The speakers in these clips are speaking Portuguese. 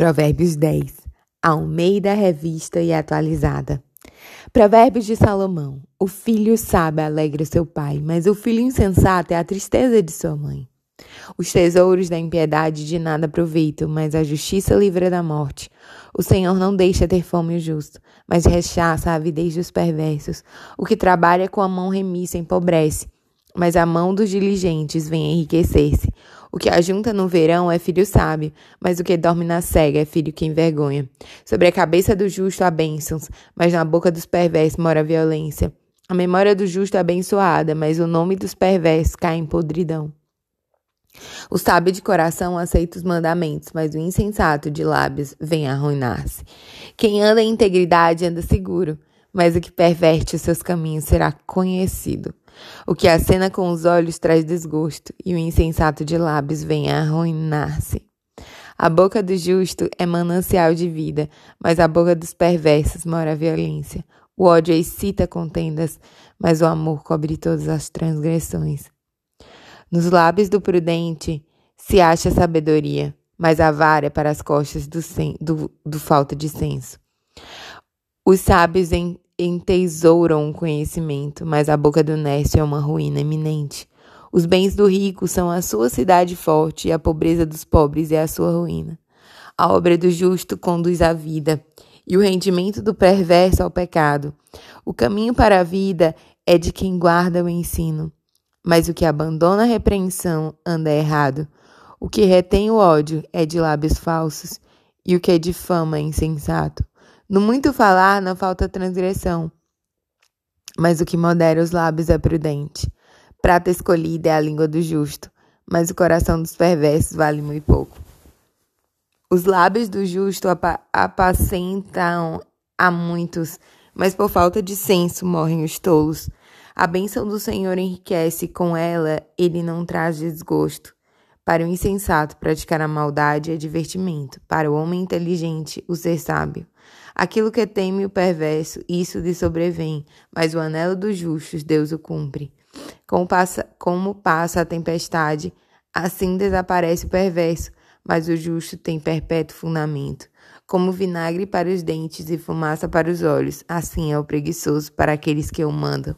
Provérbios 10, Almeida Revista e Atualizada. Provérbios de Salomão: O filho sábio alegra seu pai, mas o filho insensato é a tristeza de sua mãe. Os tesouros da impiedade de nada aproveitam, mas a justiça livra da morte. O Senhor não deixa ter fome o justo, mas rechaça a avidez dos perversos. O que trabalha com a mão remissa empobrece, mas a mão dos diligentes vem enriquecer-se. O que ajunta no verão é filho sábio, mas o que dorme na cega é filho que envergonha. Sobre a cabeça do justo há bênçãos, mas na boca dos perversos mora a violência. A memória do justo é abençoada, mas o nome dos perversos cai em podridão. O sábio de coração aceita os mandamentos, mas o insensato de lábios vem arruinar-se. Quem anda em integridade anda seguro, mas o que perverte os seus caminhos será conhecido. O que acena com os olhos traz desgosto, e o insensato de lábios vem arruinar-se. A boca do justo é manancial de vida, mas a boca dos perversos mora a violência. O ódio excita contendas, mas o amor cobre todas as transgressões. Nos lábios do prudente se acha sabedoria, mas a vara é para as costas do, do, do falta de senso. Os sábios entesouram o conhecimento, mas a boca do nécio é uma ruína eminente. Os bens do rico são a sua cidade forte e a pobreza dos pobres é a sua ruína. A obra do justo conduz à vida e o rendimento do perverso ao pecado. O caminho para a vida é de quem guarda o ensino, mas o que abandona a repreensão anda errado. O que retém o ódio é de lábios falsos e o que é de fama é insensato. No muito falar não falta transgressão, mas o que modera os lábios é prudente. Prata escolhida é a língua do justo, mas o coração dos perversos vale muito pouco. Os lábios do justo apacentam a muitos, mas por falta de senso morrem os tolos. A bênção do Senhor enriquece, com ela ele não traz desgosto. Para o insensato, praticar a maldade é divertimento. Para o homem inteligente, o ser sábio. Aquilo que teme o perverso, isso lhe sobrevém, mas o anelo dos justos, Deus o cumpre. Como passa, como passa a tempestade, assim desaparece o perverso, mas o justo tem perpétuo fundamento. Como vinagre para os dentes e fumaça para os olhos, assim é o preguiçoso para aqueles que o mandam.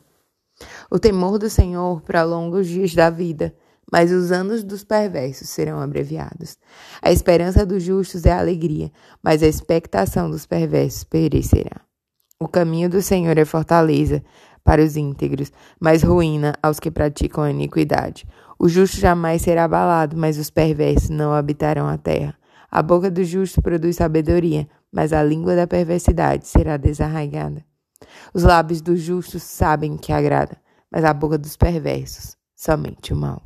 O temor do Senhor prolonga os dias da vida, mas os anos dos perversos serão abreviados. A esperança dos justos é alegria, mas a expectação dos perversos perecerá. O caminho do Senhor é fortaleza para os íntegros, mas ruína aos que praticam a iniquidade. O justo jamais será abalado, mas os perversos não habitarão a terra. A boca do justo produz sabedoria, mas a língua da perversidade será desarraigada. Os lábios dos justos sabem que agrada, mas a boca dos perversos somente o mal.